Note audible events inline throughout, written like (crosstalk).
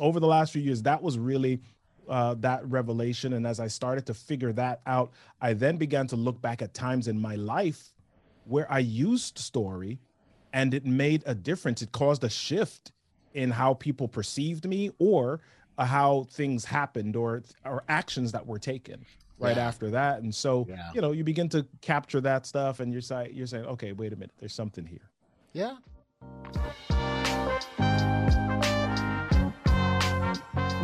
over the last few years, that was really uh, that revelation. And as I started to figure that out, I then began to look back at times in my life where I used story and it made a difference. It caused a shift in how people perceived me or uh, how things happened or or actions that were taken right yeah. after that. And so, yeah. you know, you begin to capture that stuff and you're saying, you're saying, okay, wait a minute, there's something here. Yeah.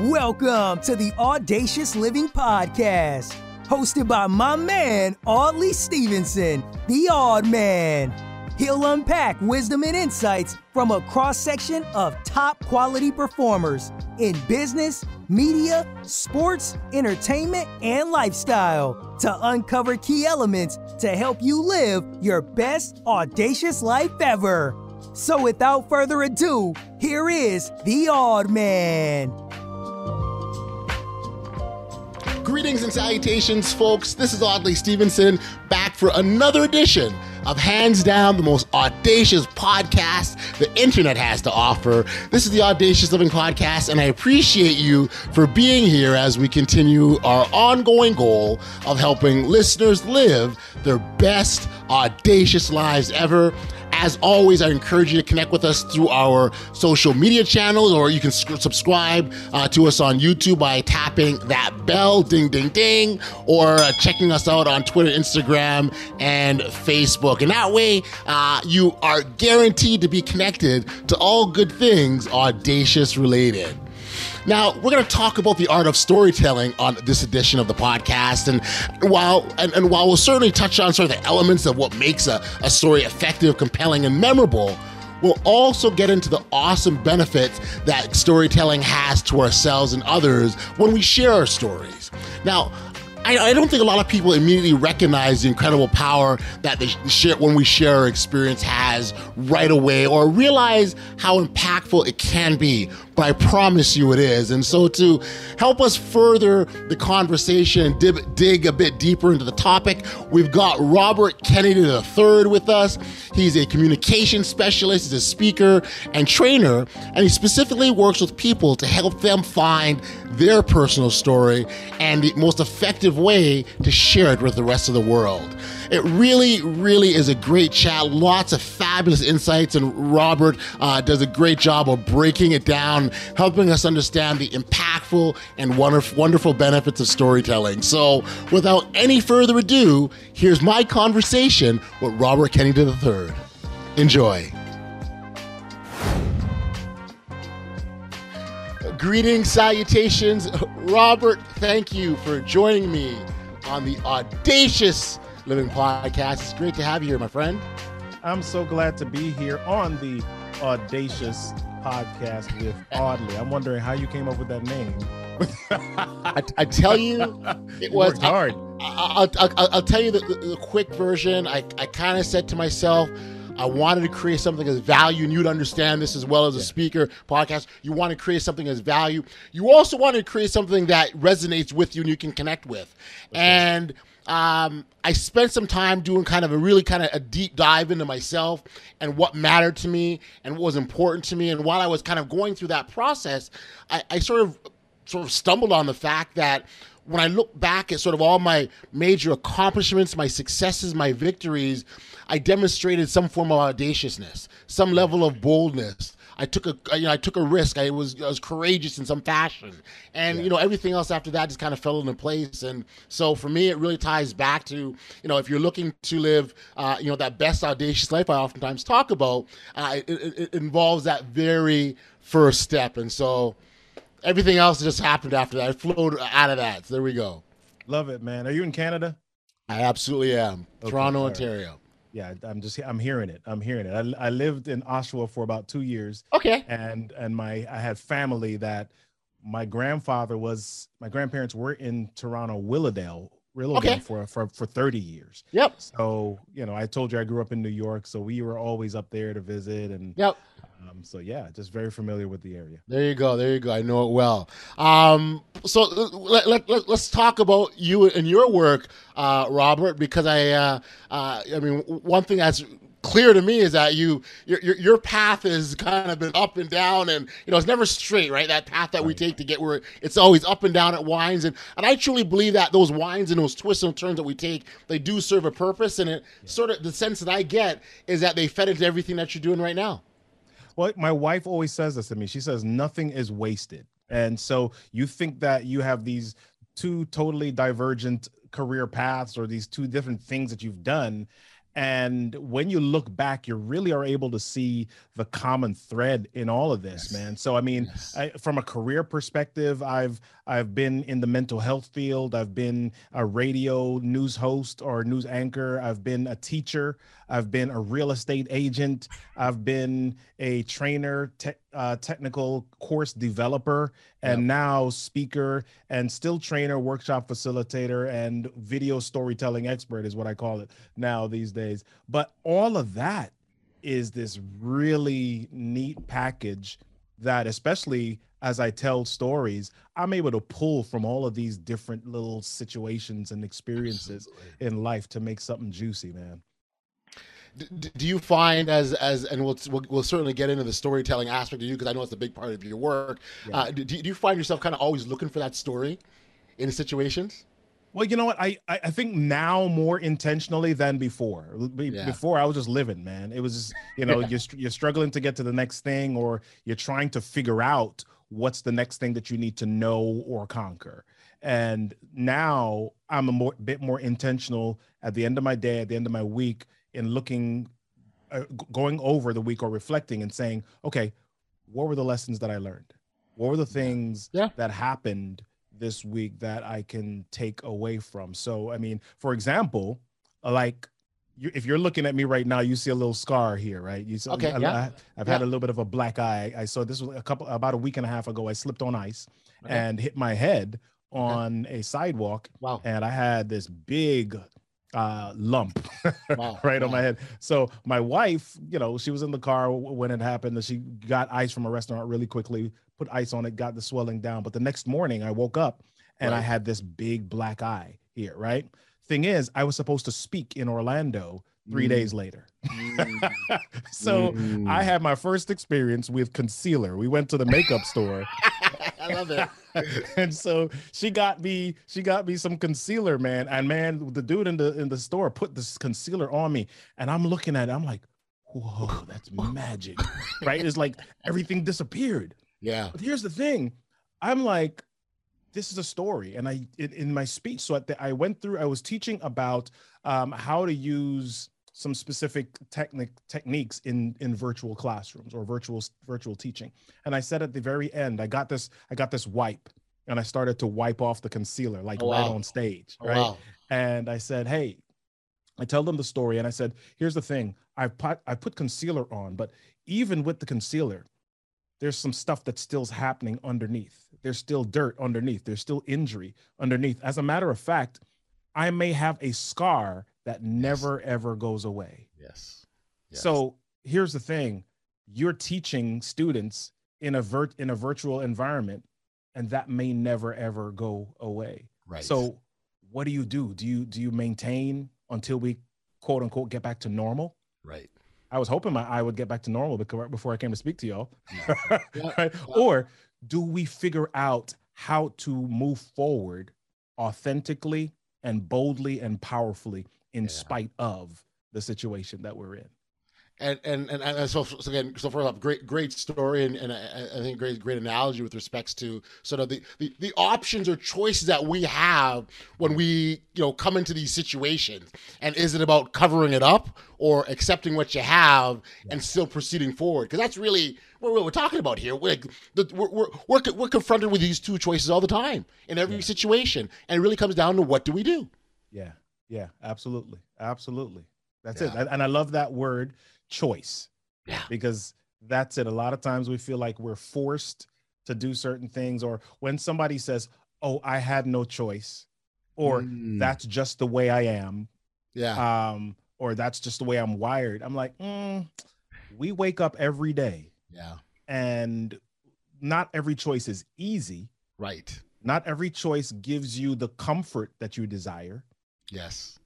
Welcome to the Audacious Living Podcast, hosted by my man, Audley Stevenson, the Odd Man. He'll unpack wisdom and insights from a cross section of top quality performers in business, media, sports, entertainment, and lifestyle to uncover key elements to help you live your best audacious life ever. So, without further ado, here is the Odd Man. Greetings and salutations, folks. This is Audley Stevenson back for another edition of hands down the most audacious podcast the internet has to offer. This is the Audacious Living Podcast, and I appreciate you for being here as we continue our ongoing goal of helping listeners live their best audacious lives ever. As always, I encourage you to connect with us through our social media channels, or you can subscribe uh, to us on YouTube by tapping that bell, ding, ding, ding, or uh, checking us out on Twitter, Instagram, and Facebook. And that way, uh, you are guaranteed to be connected to all good things audacious related. Now, we're going to talk about the art of storytelling on this edition of the podcast. And while and, and while we'll certainly touch on sort of the elements of what makes a, a story effective, compelling, and memorable, we'll also get into the awesome benefits that storytelling has to ourselves and others when we share our stories. Now, I, I, don't think a lot of people immediately recognize the incredible power that they share when we share our experience has right away or realize how impactful it can be but I promise you it is. And so, to help us further the conversation and dib- dig a bit deeper into the topic, we've got Robert Kennedy III with us. He's a communication specialist, he's a speaker and trainer, and he specifically works with people to help them find their personal story and the most effective way to share it with the rest of the world. It really, really is a great chat. Lots of fabulous insights, and Robert uh, does a great job of breaking it down, helping us understand the impactful and wonderful, wonderful benefits of storytelling. So, without any further ado, here's my conversation with Robert Kennedy III. Enjoy. Greetings, salutations. Robert, thank you for joining me on the audacious Living Podcast. It's great to have you here, my friend. I'm so glad to be here on the Audacious Podcast with Audley. I'm wondering how you came up with that name. (laughs) I, I, tell you, (laughs) it was hard. I, will tell you the, the, the, quick version. I, I kind of said to myself, I wanted to create something as value, and you'd understand this as well as a yeah. speaker podcast. You want to create something as value. You also want to create something that resonates with you and you can connect with. Okay. And um, I spent some time doing kind of a really kind of a deep dive into myself and what mattered to me and what was important to me. And while I was kind of going through that process, I, I sort of sort of stumbled on the fact that when I look back at sort of all my major accomplishments, my successes, my victories, I demonstrated some form of audaciousness, some level of boldness, I took a you know I took a risk. I was I was courageous in some fashion, and yeah. you know everything else after that just kind of fell into place. And so for me, it really ties back to you know if you're looking to live uh, you know that best audacious life I oftentimes talk about, uh, it, it, involves that very first step. And so everything else just happened after that. I flowed out of that. So there we go. Love it, man. Are you in Canada? I absolutely am. Okay, Toronto, Ontario yeah i'm just i'm hearing it i'm hearing it I, I lived in oshawa for about two years okay and and my i had family that my grandfather was my grandparents were in toronto willowdale Willowdale okay. for, for for 30 years. Yep. So, you know, I told you I grew up in New York, so we were always up there to visit and Yep. Um, so yeah, just very familiar with the area. There you go. There you go. I know it well. Um, so let, let, let, us talk about you and your work, uh, Robert, because I, uh, uh, I mean, one thing that's clear to me is that you your, your, your path has kind of been up and down and you know it's never straight right that path that we take to get where it's always up and down at winds and and i truly believe that those winds and those twists and turns that we take they do serve a purpose and it yeah. sort of the sense that i get is that they fed into everything that you're doing right now well my wife always says this to me. She says nothing is wasted. And so you think that you have these two totally divergent career paths or these two different things that you've done. And when you look back you really are able to see the common thread in all of this yes. man. So i mean yes. I, from a career perspective i've i've been in the mental health field. I've been a radio news host or news anchor. I've been a teacher i've been a real estate agent i've been a trainer te- uh, technical course developer and yep. now speaker and still trainer workshop facilitator and video storytelling expert is what i call it now these days but all of that is this really neat package that especially as i tell stories i'm able to pull from all of these different little situations and experiences Absolutely. in life to make something juicy man do you find as as and we'll, we'll, we'll certainly get into the storytelling aspect of you because I know it's a big part of your work. Yeah. Uh, do, do you find yourself kind of always looking for that story in situations? Well, you know what? I I think now more intentionally than before. Yeah. Before I was just living, man. It was just, you know you're you're struggling to get to the next thing, or you're trying to figure out what's the next thing that you need to know or conquer. And now I'm a more, bit more intentional at the end of my day, at the end of my week, in looking, uh, going over the week or reflecting and saying, okay, what were the lessons that I learned? What were the things yeah. that happened this week that I can take away from? So, I mean, for example, like you, if you're looking at me right now, you see a little scar here, right? You saw, okay, I, yeah. I, have yeah. had a little bit of a black eye. I saw this was a couple about a week and a half ago. I slipped on ice okay. and hit my head on okay. a sidewalk. Wow. And I had this big uh, lump (laughs) wow. right wow. on my head. So my wife, you know, she was in the car when it happened. And she got ice from a restaurant really quickly, put ice on it, got the swelling down. But the next morning, I woke up and right. I had this big black eye here. Right. Thing is, I was supposed to speak in Orlando three mm. days later. Mm. (laughs) so mm. I had my first experience with concealer. We went to the makeup store. (laughs) I love it. (laughs) and so she got me she got me some concealer man. And man the dude in the in the store put this concealer on me and i'm looking at it. I'm like whoa that's magic. (laughs) Right? It's like everything disappeared. Yeah. But here's the thing. I'm like this is a story and i in, in my speech so I went through i was teaching about um, how to use some specific technic techniques in in virtual classrooms or virtual virtual teaching. And i said at the very end i got this i got this wipe and i started to wipe off the concealer like oh, wow. right on stage oh, right? wow. and i said hey i tell them the story and i said here's the thing. I put i put concealer on but even with the concealer there's some stuff that's still happening underneath. There's still dirt underneath. There's still injury underneath. As a matter of fact i may have a scar that never yes. ever goes away. Yes. yes. So here's the thing: you're teaching students in a vert in a virtual environment, and that may never ever go away. Right. So what do you do? Do you do you maintain until we quote unquote get back to normal? Right. I was hoping my eye would get back to normal before I came to speak to y'all. (laughs) right? Or do we figure out how to move forward authentically and boldly and powerfully in yeah. spite of the situation that we're in. And and and, and so, so, again, so first off, great great story, and, and I, I, think great great analogy with respects to sort of the, the the options or choices that we have when we you know come into these situations. And is it about covering it up or accepting what you have and still proceeding forward? Because that's really what we're talking about here. We're, we're, we're, we're, we're confronted with these two choices all the time in every yeah. situation, and it really comes down to what do we do? Yeah. Yeah, absolutely. Absolutely. That's yeah. it. And I love that word choice. Yeah. Because that's it. A lot of times we feel like we're forced to do certain things, or when somebody says, Oh, I had no choice, or mm. that's just the way I am. Yeah. Um, or that's just the way I'm wired. I'm like, mm, we wake up every day. Yeah. And not every choice is easy. Right. Not every choice gives you the comfort that you desire. Yes.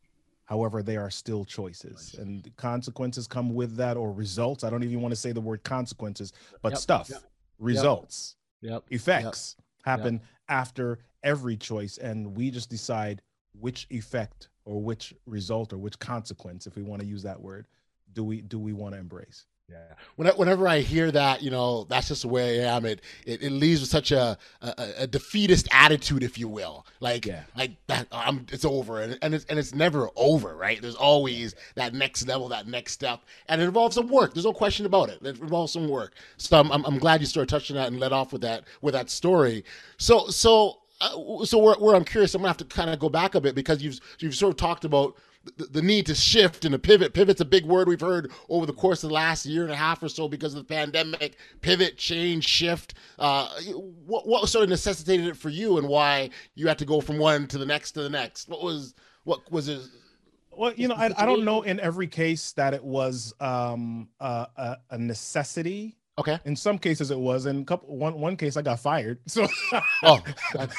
However, they are still choices, and consequences come with that, or results. I don't even want to say the word consequences, but Yep, stuff, yep, results, Yep. effects happen after every choice, and we just decide which effect or which result or which consequence, if we want to use that word, do we do we want to embrace? Yeah. Whenever I hear that, you know, that's just the way I am. It it, it leaves with such a, a a defeatist attitude, if you will. Like Yeah. like that. I'm it's over, and and it's and it's never over, right? There's always that next level, that next step, and it involves some work. There's no question about it. It involves some work. So I'm I'm, I'm glad you started touching that and let off with that with that story. So so. Uh, so where, where I'm curious, I'm gonna have to kind of go back a bit because you've you've sort of talked about the, the need to shift and to pivot. Pivot's a big word we've heard over the course of the last year and a half or so because of the pandemic. Pivot, change, shift. Uh, what what sort of necessitated it for you, and why you had to go from one to the next to the next? What was what was it? Well, you know, I, I don't know in every case that it was um, a, a, a necessity. Okay. In some cases, it was. In couple one one case, I got fired. So, Oh, (laughs) that,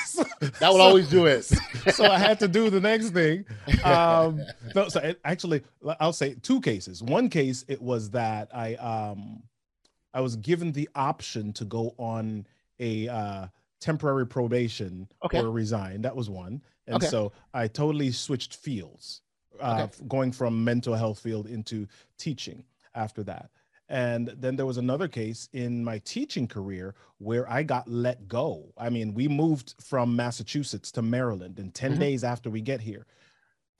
that will always do it. (laughs) so I had to do the next thing. (laughs) Um, no, so it, actually, I'll say two cases. One case, it was that I um, I was given the option to go on a uh, temporary probation Okay. or resign. That was one, and Okay. so I totally switched fields, uh, Okay. going from mental health field into teaching after that. And then there was another case in my teaching career where I got let go. I mean, we moved from Massachusetts to Maryland, and 10 Mhm. days after we get here,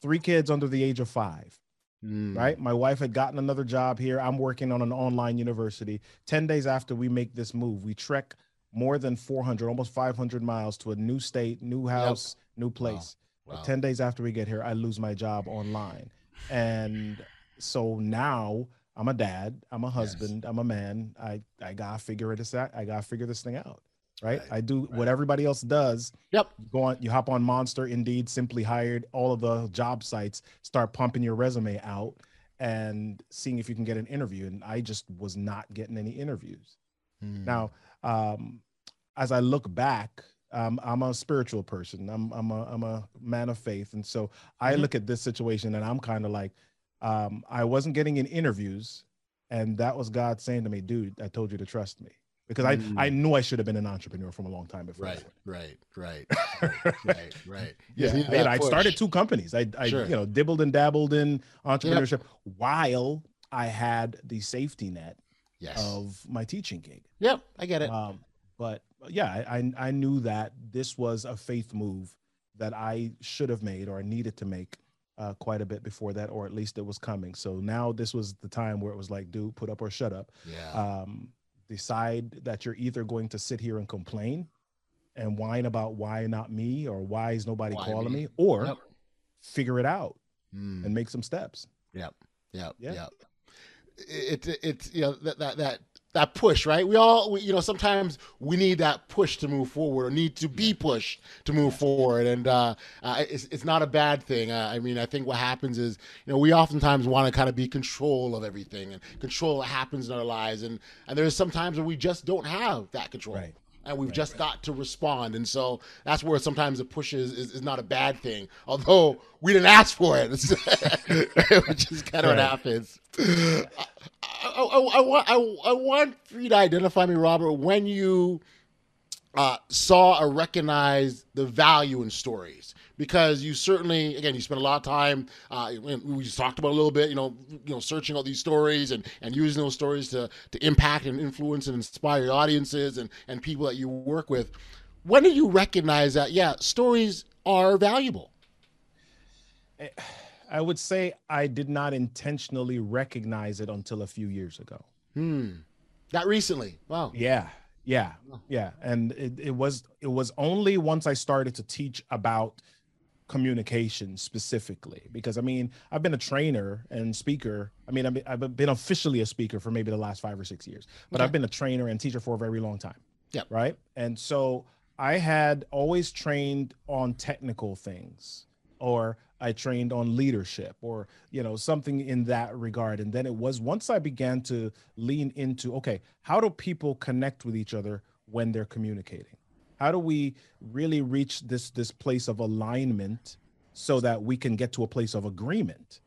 three kids under the age of five, Mm. right? My wife had gotten another job here. I'm working on an online university. 10 days after we make this move, we trek more than 400, almost 500 miles to a new state, new house, new place. Wow. 10 days after we get here, I lose my job online. And so now I'm a dad, I'm a husband, I'm a man. I, I gotta figure this out. I gotta figure this thing out. Right. Right, I do what everybody else does. Yep. You go on, you hop on Monster, Indeed, Simply Hired, all of the job sites, start pumping your resume out and seeing if you can get an interview. And I just was not getting any interviews. Mm. Now, um, as I look back, um, I'm a spiritual person. I'm I'm a I'm a man of faith, and so I Mhm. look at this situation and I'm kind of like, um, I wasn't getting in interviews, and that was God saying to me, "Dude, I told you to trust me," because I I knew I should have been an entrepreneur from a long time before. Right, right, right, (laughs) right, right. Yeah, need I, started two companies. I, I Sure. you know dibbled and dabbled in entrepreneurship while I had the safety net Yes. of my teaching gig. Yep, I get it. Um, but yeah, I, I I knew that this was a faith move that I should have made or I needed to make uh, quite a bit before that, or at least it was coming. So now this was the time where it was like, dude, put up or shut up. yeah. Um, decide that you're either going to sit here and complain and whine about why not me or why is nobody Why calling me? me, or Yep. figure it out Mm. and make some steps. Yep. Yep. Yeah. Yep. It, it, it's you know that that that that push, right? We all we, you know sometimes we need that push to move forward, or need to be pushed to move forward, and uh, uh, it's it's not a bad thing. Uh, I mean, I think what happens is you know we oftentimes want to kind of be control of everything and control what happens in our lives, and and there's some times where we just don't have that control. Right. And we've just got to respond, and so that's where sometimes the push is, is, is not a bad thing. Although we didn't ask for it, (laughs) which is kind of what happens. I, I, I, I want for you to identify me, Robert, when you uh, saw or recognized the value in stories. Because you certainly again you spent a lot of time uh, we just talked about a little bit you know you know searching all these stories and and using those stories to to impact and influence and inspire your audiences and and people that you work with. When did you recognize that yeah stories are valuable I would say I did not intentionally recognize it until a few years ago. hmm that recently wow Yeah, yeah, yeah. And it, it was it was only once I started to teach about communication specifically because I mean I've been a trainer and speaker. I mean I've been, I've been officially a speaker for maybe the last five or six years, but Okay. I've been a trainer and teacher for a very long time. Yeah. Right. And so I had always trained on technical things or I trained on leadership or you know something in that regard and then it was once I began to lean into okay how do people connect with each other when they're communicating how do we really reach this this place of alignment so that we can get to a place of agreement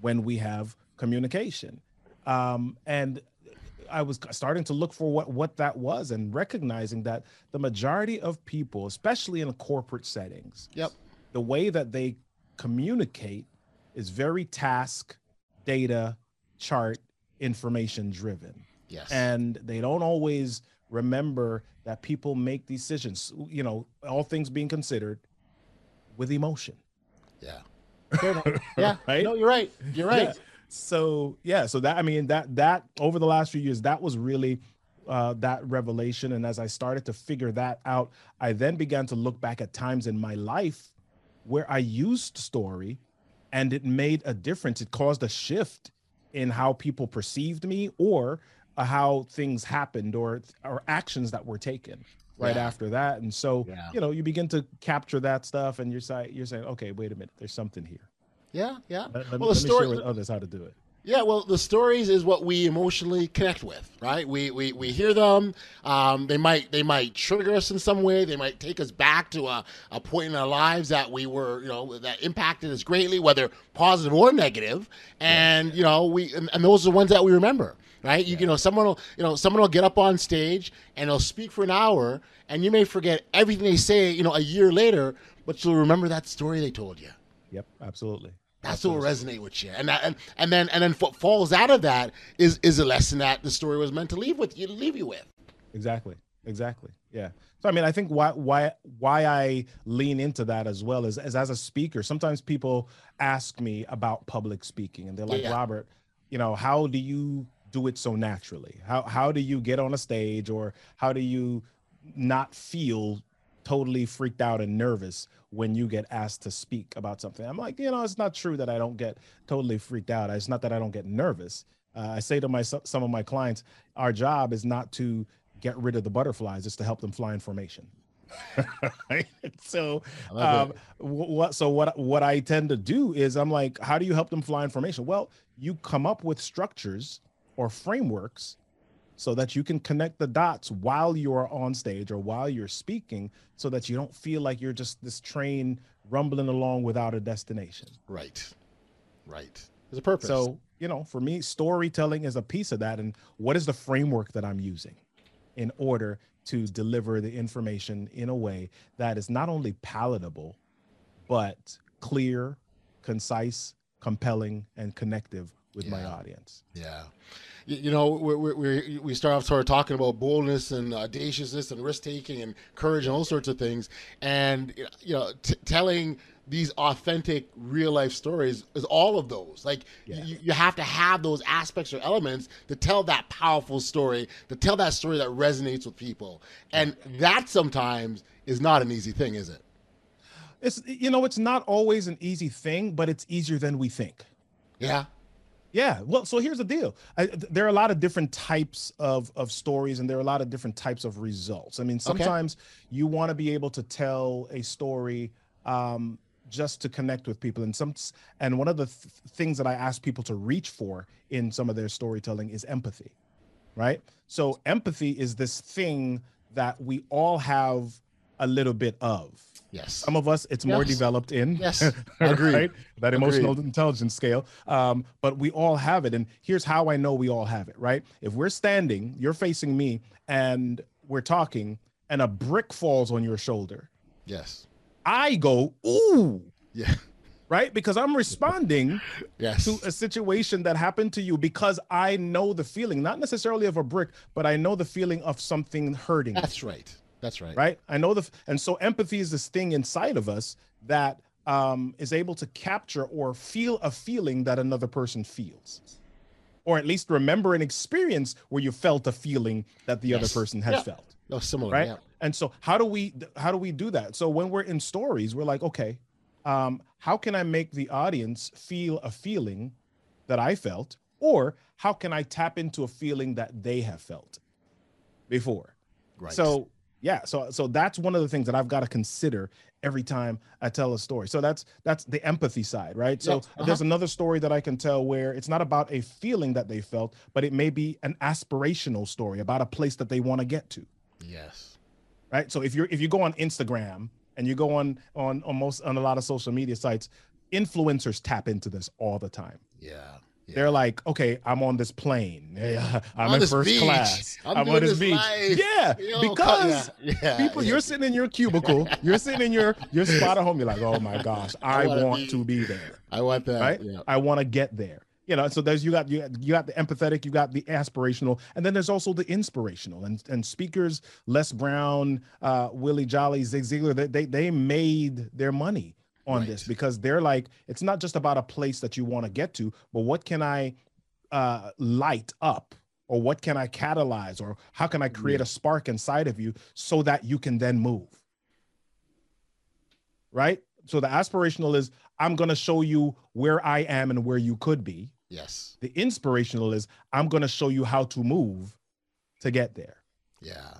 when we have communication. Um, and I was starting to look for what what that was and recognizing that the majority of people, especially in corporate settings, Yep. the way that they communicate is very task, data, chart, information driven. Yes. And they don't always remember that people make decisions, you know, all things being considered with emotion. yeah. (laughs) Yeah. Right? No, you're right. You're right. Yeah. So yeah, so that I mean that that over the last few years, that was really uh, that revelation. And as I started to figure that out, I then began to look back at times in my life where I used story, and it made a difference. It caused a shift in how people perceived me, or uh, how things happened, or or actions that were taken right Yeah. after that. And so Yeah. you know, you begin to capture that stuff, and you're saying you're saying, okay, wait a minute, there's something here. Yeah. Yeah. Let, let well, me, the let me story. share with others how to do it. Yeah, well, the stories is what we emotionally connect with, right? We we, we hear them. Um, they might they might trigger us in some way. They might take us back to a, a point in our lives that we were, you know, that impacted us greatly, whether positive or negative. And you know, we and, and those are the ones that we remember, right? You, you know, someone will you know someone will get up on stage and they'll speak for an hour, and you may forget everything they say, you know, a year later, but you'll remember that story they told you. Yep, absolutely. That's what will resonate with you, and that, and and then and then what falls out of that is is a lesson that the story was meant to leave with you, leave you with. Exactly. Exactly. Yeah. So I mean, I think why why why I lean into that as well is as as a speaker. Sometimes people ask me about public speaking, and they're like, Yeah. Robert, you know, how do you do it so naturally? How how do you get on a stage, or how do you not feel totally freaked out and nervous when you get asked to speak about something? I'm like, you know, it's not true that I don't get totally freaked out. It's not that I don't get nervous. Uh, I say to my some of my clients, our job is not to get rid of the butterflies; it's to help them fly in formation. right? (laughs) (laughs) So, um, what? So what? What I tend to do is I'm like, how do you help them fly in formation? Well, you come up with structures or frameworks so that you can connect the dots while you're on stage or while you're speaking, so that you don't feel like you're just this train rumbling along without a destination. Right, right. There's a purpose. So, you know, for me, storytelling is a piece of that. And what is the framework that I'm using in order to deliver the information in a way that is not only palatable, but clear, concise, compelling, and connective with my audience? yeah, you, you know, we we we we start off sort of talking about boldness and audaciousness and risk taking and courage and all sorts of things, and you know, t- telling these authentic real life stories is all of those. Like Yeah. you, you have to have those aspects or elements to tell that powerful story, to tell that story that resonates with people, and that sometimes is not an easy thing, is it? It's you know, it's not always an easy thing, but it's easier than we think. Yeah. Yeah. Well, so here's the deal. I, there are a lot of different types of of stories, and there are a lot of different types of results. I mean, sometimes you want to be able to tell a story um, just to connect with people, and some and one of the th- things that I ask people to reach for in some of their storytelling is empathy, right? So empathy is this thing that we all have a little bit of. Yes. Some of us, it's more developed in. Yes. (laughs) Agreed. right? That Agreed. emotional intelligence scale. Um, but we all have it. And here's how I know we all have it, right? If we're standing, you're facing me, and we're talking, and a brick falls on your shoulder, Yes. I go, ooh, Yeah. (laughs) right? Because I'm responding Yes. to a situation that happened to you because I know the feeling, not necessarily of a brick, but I know the feeling of something hurting. That's right. That's right. right i know the and so empathy is this thing inside of us that um is able to capture or feel a feeling that another person feels or at least remember an experience where you felt a feeling that the other person has Yeah. felt No, similar. right Yeah. and so how do we how do we do that so when we're in stories we're like okay um how can i make the audience feel a feeling that i felt or how can i tap into a feeling that they have felt before Right. so yeah, so so that's one of the things that I've got to consider every time I tell a story. So that's that's the empathy side, right? So Yeah, uh-huh. there's another story that I can tell where it's not about a feeling that they felt, but it may be an aspirational story about a place that they want to get to, yes. right? So if you're if you go on Instagram and you go on on almost on a lot of social media sites, influencers tap into this all the time. Yeah. Yeah. They're like, okay, I'm on this plane. (laughs) Yeah, I'm On in first beach. class. I'm I'm, on this beach. life. Yeah, You because (laughs) yeah, people, you're sitting in your cubicle, you're sitting in your your spot at home. You're like, oh my gosh, I, wanna want be- to be there, I want that. right? Yeah. I want to get there. You know, so there's you got you got, you got the empathetic, you got the aspirational, and then there's also the inspirational. And and speakers, Les Brown, uh, Willie Jolley, Zig Ziglar, they they, they made their money on Right. this because they're like, it's not just about a place that you want to get to, but what can I uh, light up or what can I catalyze or how can I create a spark inside of you so that you can then move? Right? So the aspirational is I'm going to show you where I am and where you could be. Yes. The inspirational is I'm going to show you how to move to get there. Yeah.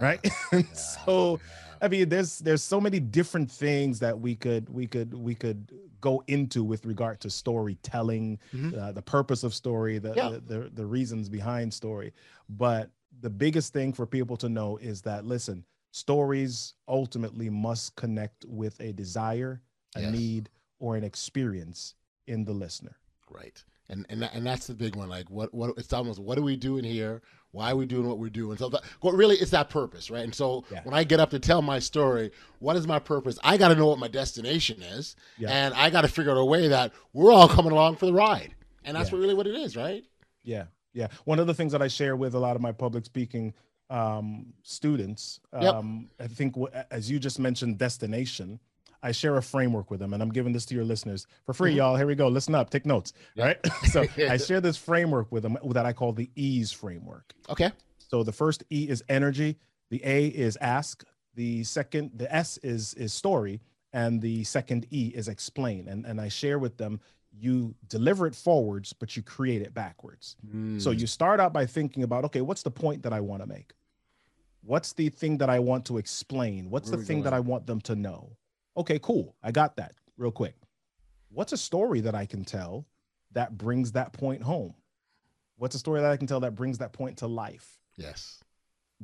Right? (laughs) so I mean there's there's so many different things that we could we could we could go into with regard to storytelling, Mhm. uh, the purpose of story, the, Yeah. the the the reasons behind story. But the biggest thing for people to know is that listen, stories ultimately must connect with a desire, a Yes. need, or an experience in the listener. Right. And and and that's the big one. Like what what it's almost what are we doing here? Why are we doing what we're doing? So that, well, really, it's that purpose, right? And so Yeah. when I get up to tell my story, what is my purpose? I got to know what my destination is, Yeah. and I got to figure out a way that we're all coming along for the ride. And that's Yeah. what really what it is, right? Yeah, yeah. One of the things that I share with a lot of my public speaking um, students, Yep. um, I think, as you just mentioned, destination. I share a framework with them, and I'm giving this to your listeners for free, Mhm. y'all. Here we go. Listen up, take notes. Right. (laughs) so (laughs) I share this framework with them that I call the ease framework. Okay. So the first E is energy, the A is ask, the second, the S is is story, and the second E is explain. And and I share with them, you deliver it forwards, but you create it backwards. So Mm. you start out by thinking about, okay, what's the point that I want to make? What's the thing that I want to explain? What's Where the thing that? I want them to know? Okay, cool. I got that real quick. What's a story that I can tell that brings that point home? What's a story that I can tell that brings that point to life? yes.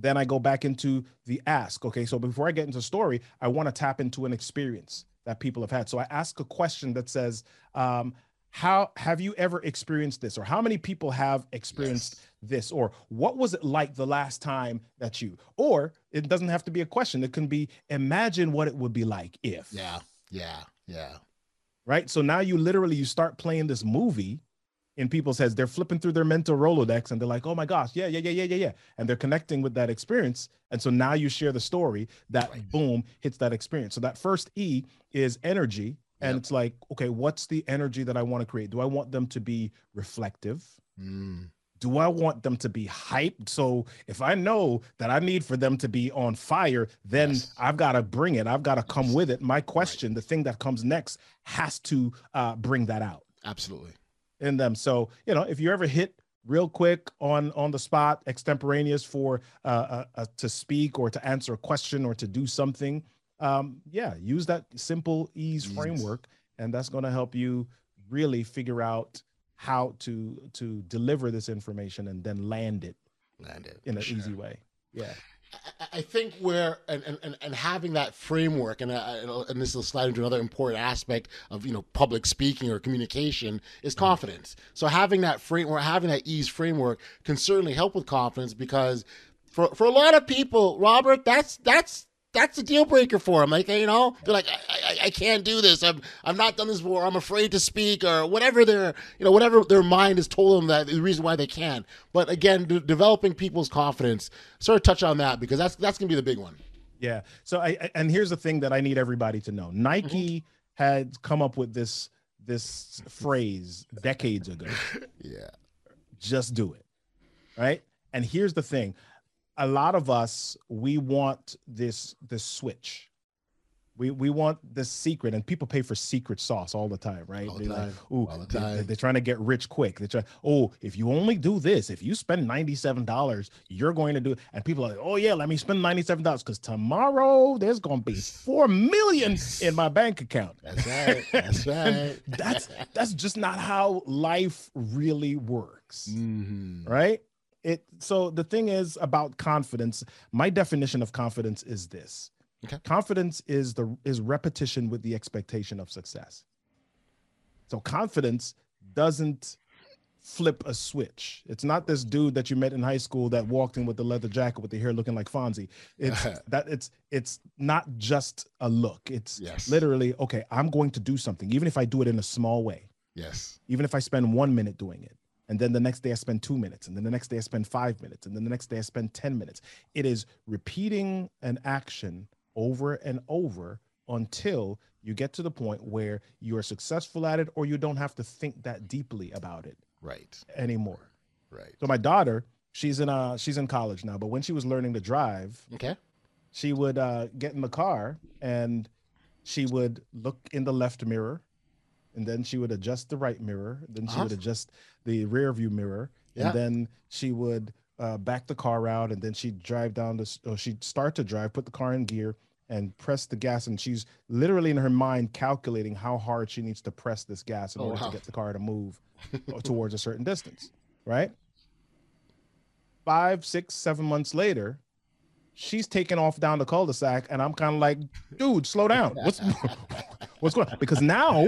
Then I go back into the ask. Okay, so before I get into story, I want to tap into an experience that people have had. So I ask a question that says, um, "How have you ever experienced this?" Or "How many people have experienced this?" Or "What was it like the last time that you?" Or it doesn't have to be a question. It can be, "Imagine what it would be like if." Yeah. Yeah. Yeah. Right. So now you literally you start playing this movie in people's heads. They're flipping through their mental Rolodex and they're like, oh my gosh, yeah, yeah, yeah, yeah, yeah, yeah. And they're connecting with that experience. And so now you share the story that Right. boom hits that experience. So that first E is energy. And Yep. it's like, okay, what's the energy that I want to create? Do I want them to be reflective? Mm. Do I want them to be hyped? So if I know that I need for them to be on fire, then Yes. I've got to bring it. I've got to come with it. My question, the thing that comes next, has to uh, bring that out Absolutely. in them. So you know, if you ever hit real quick on on the spot, extemporaneous for uh, uh, uh, to speak or to answer a question or to do something, um, yeah, use that simple ease Ease. framework, and that's going to help you really figure out how to to deliver this information and then land it land it in an sure. easy way. Yeah. I- I think where and, and, and- and having that framework and uh, and this will slide into another important aspect of you know public speaking or communication is Mm-hmm. confidence. So having that framework, having that ease framework can certainly help with confidence because for for a lot of people, Robert, that's that's that's a deal breaker for them. Like you know, they're like, I, I, I can't do this. I'm I've not done this before. I'm afraid to speak or whatever their you know whatever their mind has told them that the reason why they can. But again, de- developing people's confidence. Sort of touch on that because that's that's gonna be the big one. Yeah. So I, I and here's the thing that I need everybody to know. Nike mm-hmm. had come up with this this phrase decades ago. (laughs) Yeah. Just do it. Right? And here's the thing. A lot of us we want this this switch. We we want this secret and people pay for secret sauce all the time, right? All the They're like, time. ooh, All the time. They're trying to get rich quick. They try, oh, if you only do this, if you spend $97, you're going to do it. And people are like, oh yeah, let me spend $97 because tomorrow there's gonna be (laughs) four million in my bank account. That's right. That's (laughs) right. That's that's just not how life really works hmm right it so the thing is about confidence my definition of confidence is this Okay. Confidence is the is repetition with the expectation of success. So confidence doesn't flip a switch. It's not this dude that you met in high school that walked in with the leather jacket with the hair looking like Fonzie. It's (laughs) that it's it's not just a look. It's Yes. literally okay. I'm going to do something, even if I do it in a small way. Yes. Even if I spend one minute doing it, and then the next day I spend two minutes, and then the next day I spend five minutes, and then the next day I spend ten minutes. It is repeating an action over and over until you get to the point where you are successful at it, or you don't have to think that deeply about it Right. anymore. Right. So my daughter, she's in uh she's in college now, but when she was learning to drive, Okay. she would uh get in the car and she would look in the left mirror and then she would adjust the right mirror then she Uh-huh. would adjust the rear view mirror Yeah. and then she would uh, back the car out and then she'd drive down this or she'd start to drive put the car in gear and press the gas and she's literally in her mind calculating how hard she needs to press this gas in Oh, order wow. to get the car to move (laughs) towards a certain distance right five six seven months later she's taking off down the cul-de-sac and i'm kind of like dude slow down what's (laughs) what's going on because now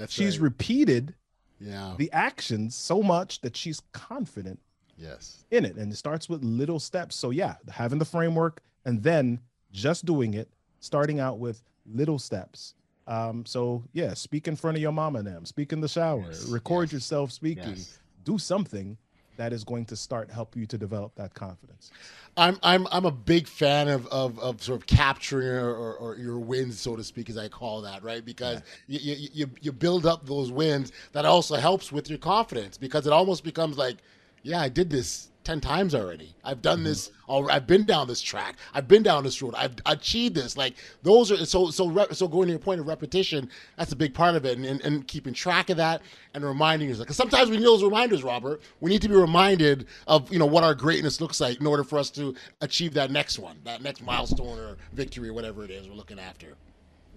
That's she's right. repeated yeah. the actions so much that she's confident yes. in it and it starts with little steps so yeah having the framework and then just doing it starting out with little steps um so yeah speak in front of your mom and them speak in the shower Yes, record yes, yourself speaking Yes. do something that is going to start help you to develop that confidence I'm I'm I'm a big fan of of, of sort of capturing or, or, or your wins, so to speak, as I call that, right? Because you, you you you build up those wins. That also helps with your confidence because it almost becomes like, yeah, I did this ten times already. I've done this. All, I've been down this track. I've been down this road. I've achieved this. Like those are so so re, so going to your point of repetition. That's a big part of it, and, and, and keeping track of that and reminding yourself. Because sometimes we need those reminders, Robert. We need to be reminded of you know what our greatness looks like in order for us to achieve that next one, that next milestone or victory or whatever it is we're looking after.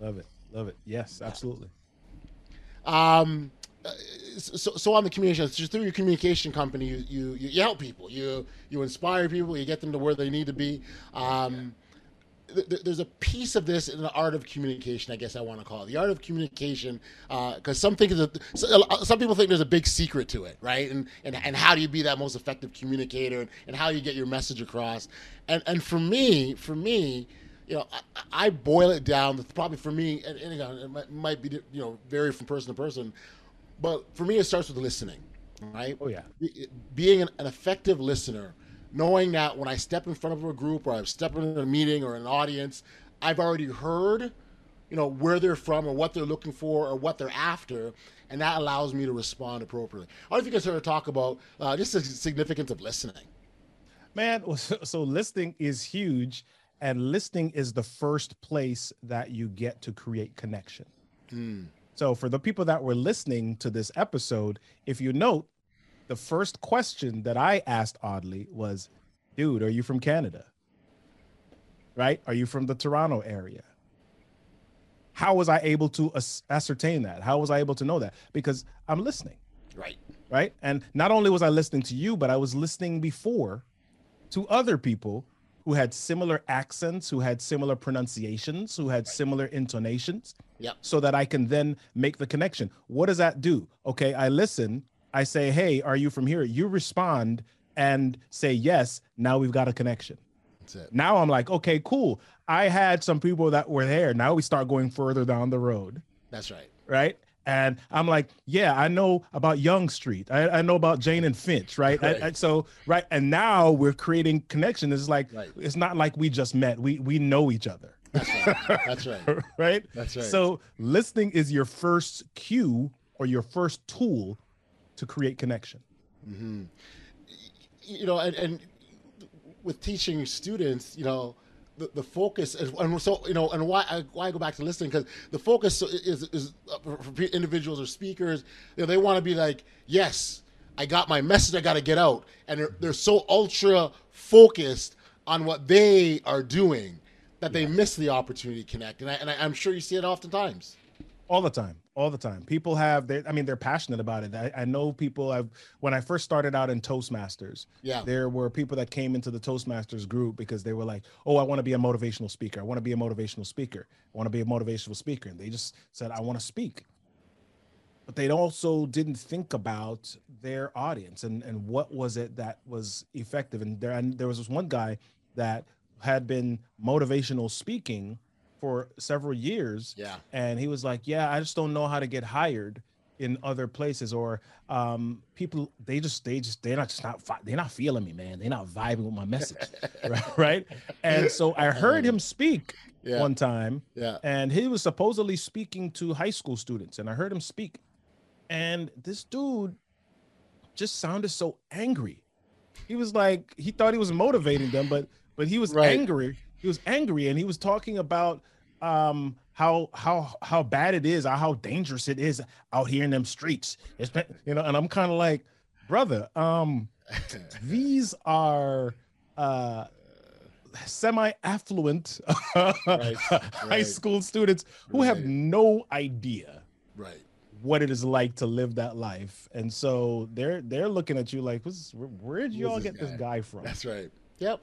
love it love it yes absolutely Um, uh, so, so on the communication, so through your communication company, you, you you help people, you you inspire people, you get them to where they need to be. Um, th- th- there's a piece of this in the art of communication, I guess I want to call it the art of communication, because some think that uh, some people think there's a big secret to it, right? And and and how do you be that most effective communicator, and, and how you get your message across? And and for me, for me, you know, I, I boil it down. Probably for me, and, and again, it might be you know vary from person to person, but for me, it starts with listening, right? Oh, yeah. Be- being an, an effective listener, knowing that when I step in front of a group or I step in a meeting or an audience, I've already heard, you know, where they're from or what they're looking for or what they're after, and that allows me to respond appropriately. I don't know if you can sort of talk about uh, just the significance of listening. Man, (laughs) so, so listening is huge, and listening is the first place that you get to create connection. So, for the people that were listening to this episode, if you note, the first question that I asked Audley was, Dude, are you from Canada? Right? Are you from the Toronto area? How was I able to ascertain that? How was I able to know that? Because I'm listening Right. right? And not only was I listening to you, but I was listening before to other people who had similar accents, who had similar pronunciations, who had similar intonations, Yep. so that I can then make the connection. What does that do? Okay, I listen, I say, Hey, are you from here? You respond and say yes. Now we've got a connection. That's it. Now I'm like, okay, cool. I had some people that were there. Now we start going further down the road That's right. right? And I'm like, yeah, I know about Yonge Street. I, I know about Jane and Finch, right? I- Right. I- so, right, and now we're creating connection. It's like Right. it's not like we just met. We we know each other, That's right. That's right. (laughs) right? That's right. So listening is your first cue or your first tool to create connection. Mm-hmm. you know, and, and with teaching students, you know, the, the focus is, and so you know, and why I, why I go back to listening because the focus is is uh, for individuals or speakers, you know, they want to be like, yes, I got my message, I got to get out, and they're they're so ultra focused on what they are doing that they miss the opportunity to connect, and I, and I, I'm sure you see it oftentimes. all the time all the time. People have they i mean they're passionate about it. I, I know people i've when i first started out in toastmasters Yeah. there were people that came into the toastmasters group because they were like oh i want to be a motivational speaker. I want to be a motivational speaker. I want to be a motivational speaker. And they just said i want to speak. But they also didn't think about their audience and and what was it that was effective. And there and there was this one guy that had been motivational speaking for several years Yeah. and he was like yeah i just don't know how to get hired in other places or um people they just they just they're not just not they're not feeling me man they're not vibing with my message (laughs) right right and so i heard him speak Yeah. one time Yeah. and he was supposedly speaking to high school students and i heard him speak and this dude just sounded so angry he was like he thought he was motivating them but but he was Right. angry he was angry and he was talking about um how how how bad it is or how dangerous it is out here in them streets it's been, you know and i'm kind of like brother um (laughs) these are uh semi-affluent Right, (laughs) high school students who have no idea Right. what it is like to live that life and so they're they're looking at you like where, where'd you Who's all this get this guy?" guy from That's right. Yep.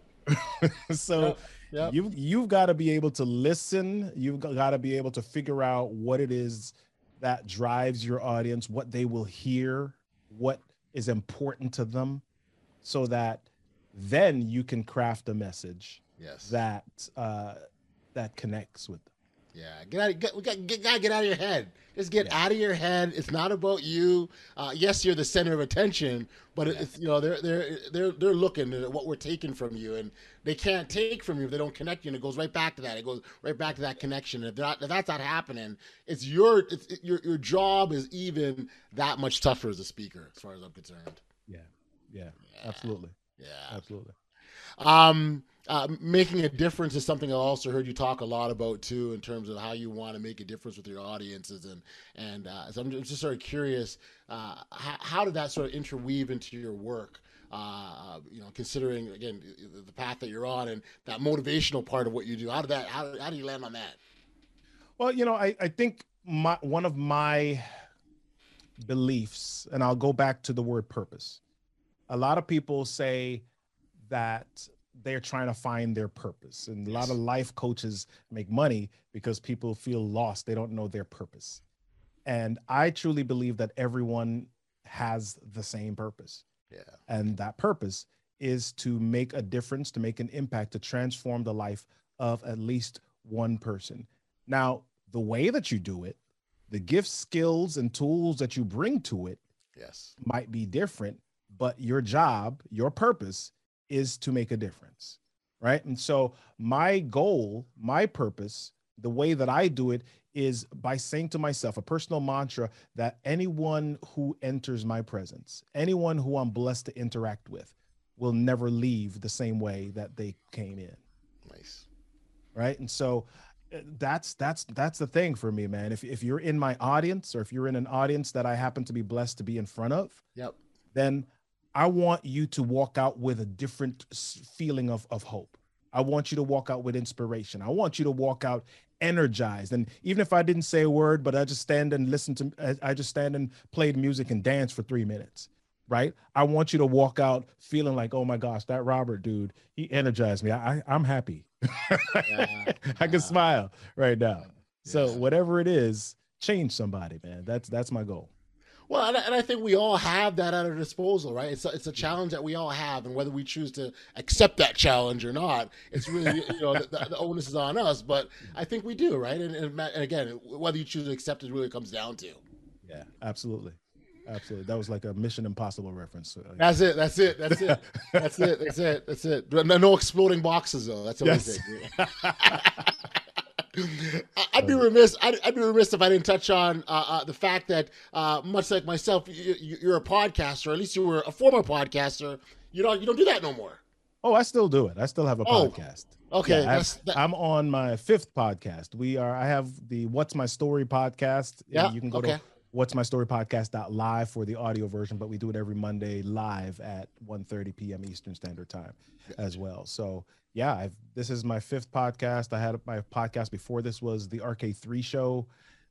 (laughs) so Yep, yep. you've you've got to be able to listen you've got to be able to figure out what it is that drives your audience what they will hear what is important to them so that then you can craft a message Yes. that uh that connects with them Yeah, get out. Of, Get, get, gotta get out of your head. Just get Yeah. out of your head. It's not about you. Uh, yes, you're the center of attention, but it- it's you know they're they're they're they're looking at what we're taking from you, and they can't take from you if they don't connect you. And it goes right back to that. It goes right back to that connection. If, not, if that's not happening, it's your it's, it, your your job is even that much tougher as a speaker, as far as I'm concerned. yeah yeah absolutely Yeah. absolutely Um, uh, making a difference is something I also heard you talk a lot about too, in terms of how you want to make a difference with your audiences, and and uh, so I'm just sort of curious, uh, how, how did that sort of interweave into your work? Uh, you know, considering again the- path that you're on and that motivational part of what you do, how did that? How, how do you land on that? Well, you know, I, I think my one of my beliefs, and I'll go back to the word purpose. A lot of people say that they're trying to find their purpose, and a lot of life coaches make money because people feel lost. They don't know their purpose. And I truly believe that everyone has the same purpose. Yeah. And that purpose is to make a difference, to make an impact, to transform the life of at least one person. Now, the way that you do it, the gifts, skills, and tools that you bring to it Yes. might be different, but your job, your purpose is to make a difference. Right. And so, my goal, my purpose, the way that I do it is by saying to myself a personal mantra that anyone who enters my presence, anyone who I'm blessed to interact with, will never leave the same way that they came in Nice. right and so uh, that's that's that's the thing for me man if, if you're in my audience or if you're in an audience that i happen to be blessed to be in front of Yep. then i want you to walk out with a different feeling of, of hope i want you to walk out with inspiration i want you to walk out energized and even if i didn't say a word but i just stand and listen to I- just stand and played music and dance for three minutes right i want you to walk out feeling like oh my gosh that robert dude he energized me i, I i'm happy Yeah, (laughs) I can yeah. smile right now. So whatever it is, change somebody, man. That's that's my goal. Well, and I, and I think we all have that at our disposal, right? It's a, it's a challenge that we all have, and whether we choose to accept that challenge or not, it's really you (laughs) know the, the, the onus is on us. But I think we do, right? And, and, and again, whether you choose to accept it really comes down to. Yeah, absolutely, absolutely. That was like a Mission Impossible reference. That's it. That's it. That's it. That's it. That's it. That's it. No, no exploding boxes though. That's the only Yes. thing. (laughs) I- I'd be remiss. I'd, I'd be remiss if I didn't touch on uh, uh, the fact that, uh, much like myself, you, you're a podcaster. At least you were a former podcaster. You don't. You don't do that no more. oh, I still do it. I still have a Oh, podcast. Okay. Yeah, I that's, have, that, I'm on my fifth podcast. We are. I have the What's My Story podcast. Yeah, you can go okay. to What's My Story podcast.live for the audio version, but we do it every Monday live at 1:30 p.m. Eastern Standard Time as well. So yeah, I've, this is my fifth podcast. I had my podcast before this was the RK3 show.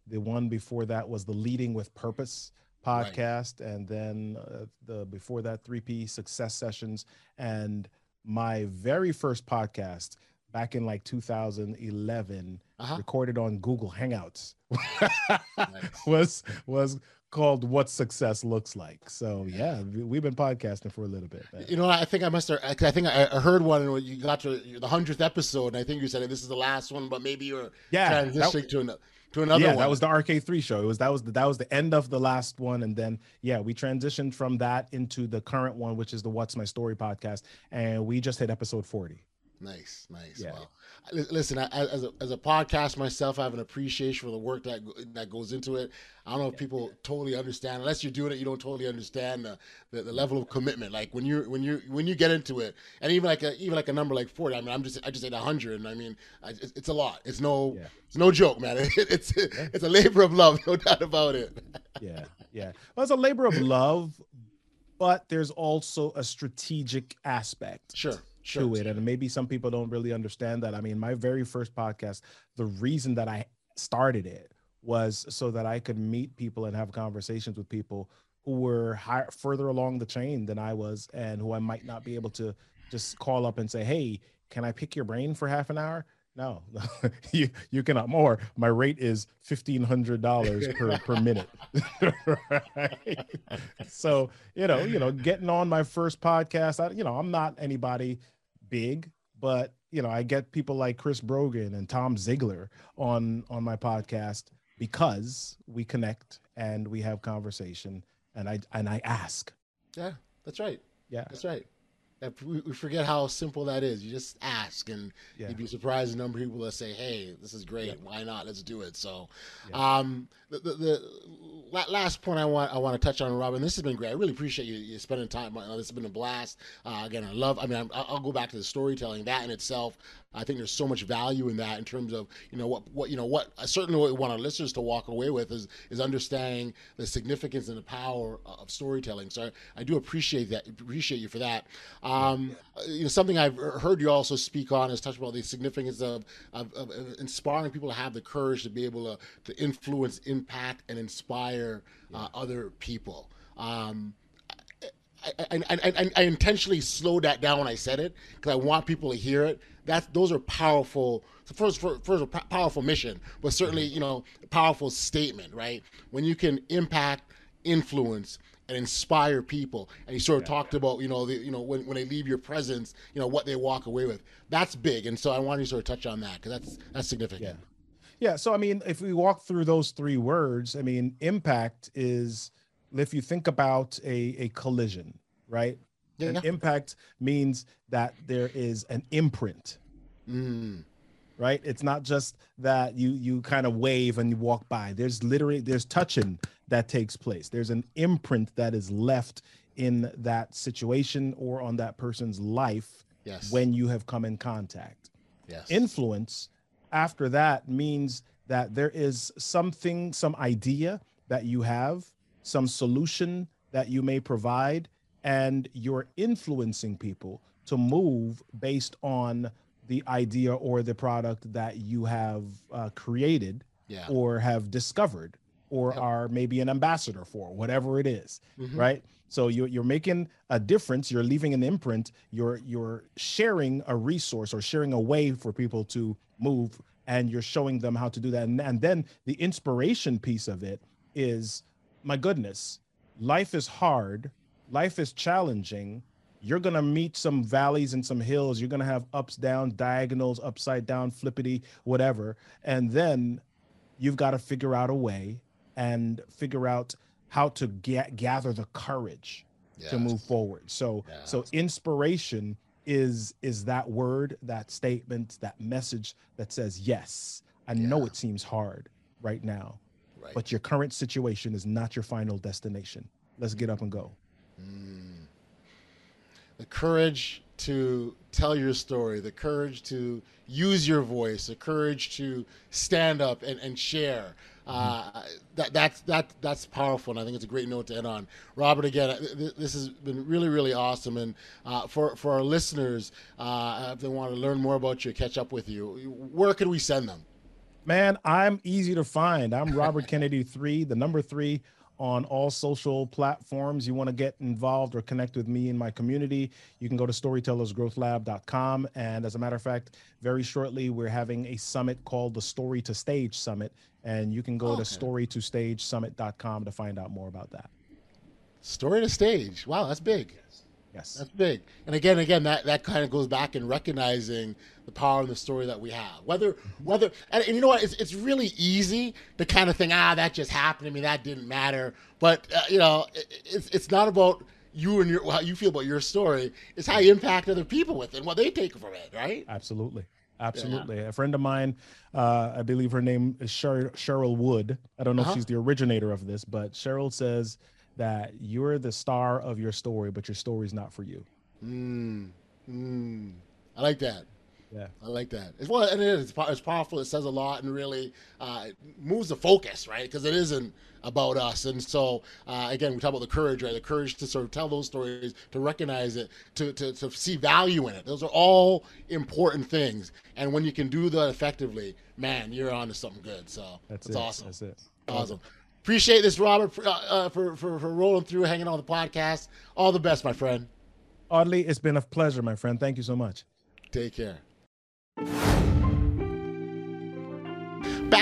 The one before that was the Leading with Purpose podcast, right. and then uh, the before that 3P Success Sessions, and my very first podcast back in like 2011 uh-huh. recorded on google hangouts (laughs) was was called what success looks like so yeah we've been podcasting for a little bit man. you know i think i must have i think i heard one when you got to the 100th episode and i think you said this is the last one but maybe you're yeah transitioning that, to another to another yeah, one. that was the RK3 show. It was that was the, that was the end of the last one, and then yeah, we transitioned from that into the current one, which is the What's My Story podcast, and we just hit episode 40. Nice, nice. Yeah. Wow. Listen, I, as a, as a podcast myself, I have an appreciation for the work that that goes into it. I don't know if people totally understand. Unless you're doing it, you don't totally understand the, the, the, level of commitment. Like when you when you when you get into it, and even like a even like a number like forty. I mean, I'm just I just said hundred, and I mean, I, it's, it's, a lot. It's no yeah. it's no joke, man. It, (laughs) it's it's a labor of love, (laughs) no doubt about it. yeah, yeah. Well, it's a labor of love, but there's also a strategic aspect. Sure sure, to it. And maybe some people don't really understand that. I mean, my very first podcast, the reason that I started it was so that I could meet people and have conversations with people who were higher, further along the chain than I was and who I might not be able to just call up and say, Hey, can I pick your brain for half an hour? No, (laughs) you you cannot more. My rate is fifteen hundred dollars (laughs) per per minute. (laughs) right? So you know, you know, getting on my first podcast, I, you know, I'm not anybody big, but you know, I get people like Chris Brogan and Tom Ziglar on on my podcast because we connect and we have conversation and I and I ask. Yeah, that's right. Yeah. That's right we, we forget how simple that is. You just ask, and yeah. you'd be surprised the number of people that say, "Hey, this is great. Yeah. Why not? Let's do it." So, yeah. um, the, the, the, last point I want I want to touch on, Robin. This has been great. I really appreciate you, you spending time. This has been a blast. Uh, again, I love. I mean, i will go back to the storytelling. That in itself, I think there's so much value in that in terms of you know what what you know what certainly we want our listeners to walk away with is is understanding the significance and the power of storytelling. So I, I do appreciate that appreciate you for that. Um, you know something I've heard you also speak on is touch about the significance of, of, of inspiring people to have the courage to be able to to influence, impact, and inspire uh, other people. Um, I, I, I, I, intentionally slowed that down when I said it because I want people to hear it. That's those are powerful. So first, first, a powerful mission, but certainly mm-hmm. you know, powerful statement, right? When you can impact, influence, and inspire people, and you sort of yeah, talked yeah. about you know the you know when, when they leave your presence, you know what they walk away with. That's big, and so I want you to sort of touch on that because that's that's significant. Yeah. yeah. So I mean, if we walk through those three words, I mean, impact is if you think about a, a collision, right? Yeah, An impact means that there is an imprint. Mm. Right? It's not just that you you kind of wave and you walk by. There's literally there's touching that takes place. There's an imprint that is left in that situation or on that person's life yes. when you have come in contact. Yes. Influence after that means that there is something, some idea that you have some solution that you may provide, and you're influencing people to move based on the idea or the product that you have uh, created yeah. or have discovered or yep. are maybe an ambassador for whatever it is, mm-hmm. right so you're, you're making a difference you're leaving an imprint you're you're sharing a resource or sharing a way for people to move and you're showing them how to do that and, and then the inspiration piece of it is my goodness, life is hard, life is challenging. You're gonna meet some valleys and some hills. You're gonna have ups, downs, diagonals, upside down, flippity, whatever. And then you've got to figure out a way and figure out how to get, gather the courage yes. to move forward. So, yes. so inspiration is is that word, that statement, that message that says, yes, I yeah. know it seems hard right now, Right. But your current situation is not your final destination. Let's get up and go. Mm. The courage to tell your story, the courage to use your voice, the courage to stand up and, and share. Uh, mm-hmm. that that's that that's powerful, and I think it's a great note to end on. Robert, again, this has been really really awesome, and uh, for for our listeners, uh, if they want to learn more about you, catch up with you, where could we send them? Man, I'm easy to find. I'm Robert (laughs) Kennedy 3, the number 3 on all social platforms. You want to get involved or connect with me in my community, you can go to storytellersgrowthlab.com. And as a matter of fact, very shortly, we're having a summit called the Story to Stage Summit. And you can go okay. to storytostagesummit.com to find out more about that. Story to stage. Wow, that's big. Yes. That's big. And again, again, that, that kind of goes back in recognizing the power and the story that we have. Whether, whether, and, and, you know what? It's, it's really easy to kind of think, ah, that just happened to me. That didn't matter. But, uh, you know, it, it's, it's not about you and your, how you feel about your story. It's how you impact other people with it and what they take from it, right? Absolutely. Absolutely. Yeah. A friend of mine, uh, I believe her name is Sher- Cheryl Wood. I don't know uh-huh. if she's the originator of this, but Cheryl says, that you're the star of your story, but your story's not for you. Mm, mm. I like that. Yeah, I like that. It's well, and it is. It's powerful. It says a lot, and really uh, moves the focus, right? Because it isn't about us. And so, uh, again, we talk about the courage, right? The courage to sort of tell those stories, to recognize it, to, to, to see value in it. Those are all important things. And when you can do that effectively, man, you're on to something good. So that's, that's awesome. That's it. Awesome. Appreciate this, Robert, for, uh, uh, for, for, for rolling through, hanging on the podcast. All the best, my friend. Audley, it's been a pleasure, my friend. Thank you so much. Take care.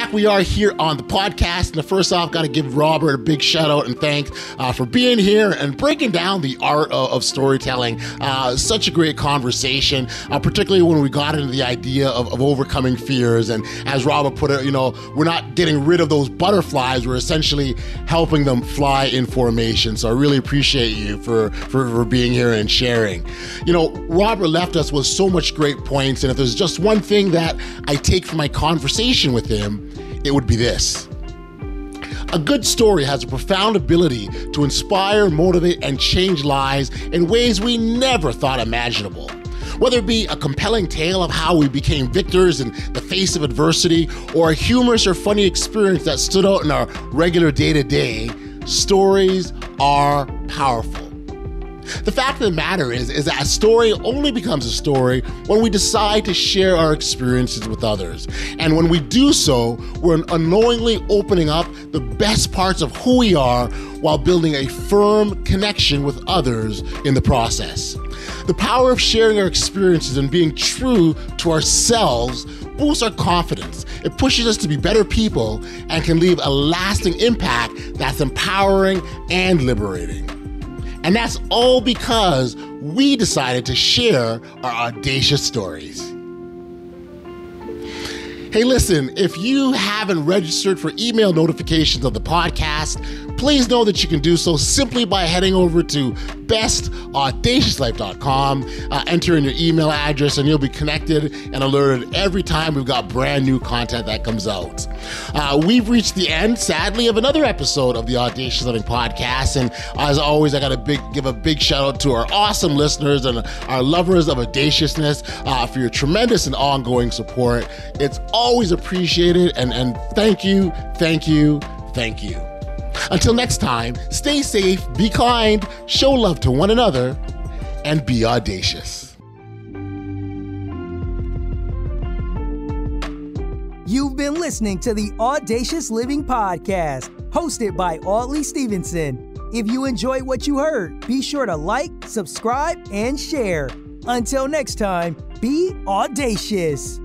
Back we are here on the podcast. And first off, got to give Robert a big shout out and thanks uh, for being here and breaking down the art of, of storytelling. Uh, such a great conversation, uh, particularly when we got into the idea of, of, overcoming fears. And as Robert put it, you know, we're not getting rid of those butterflies, we're essentially helping them fly in formation. So I really appreciate you for, for, for being here and sharing. You know, Robert left us with so much great points. And if there's just one thing that I take from my conversation with him, it would be this. A good story has a profound ability to inspire, motivate, and change lives in ways we never thought imaginable. Whether it be a compelling tale of how we became victors in the face of adversity, or a humorous or funny experience that stood out in our regular day to day, stories are powerful. The fact of the matter is, is that a story only becomes a story when we decide to share our experiences with others. And when we do so, we're unknowingly opening up the best parts of who we are while building a firm connection with others in the process. The power of sharing our experiences and being true to ourselves boosts our confidence. It pushes us to be better people and can leave a lasting impact that's empowering and liberating. And that's all because we decided to share our audacious stories. Hey, listen, if you haven't registered for email notifications of the podcast, please know that you can do so simply by heading over to bestaudaciouslife.com, uh, enter in your email address, and you'll be connected and alerted every time we've got brand new content that comes out. Uh, we've reached the end, sadly, of another episode of the Audacious Living Podcast. And as always, I got to big give a big shout out to our awesome listeners and our lovers of audaciousness uh, for your tremendous and ongoing support. It's always appreciated, and, and thank you, thank you, thank you. Until next time, stay safe, be kind, show love to one another, and be audacious. You've been listening to the Audacious Living Podcast, hosted by Audley Stevenson. If you enjoyed what you heard, be sure to like, subscribe, and share. Until next time, be audacious.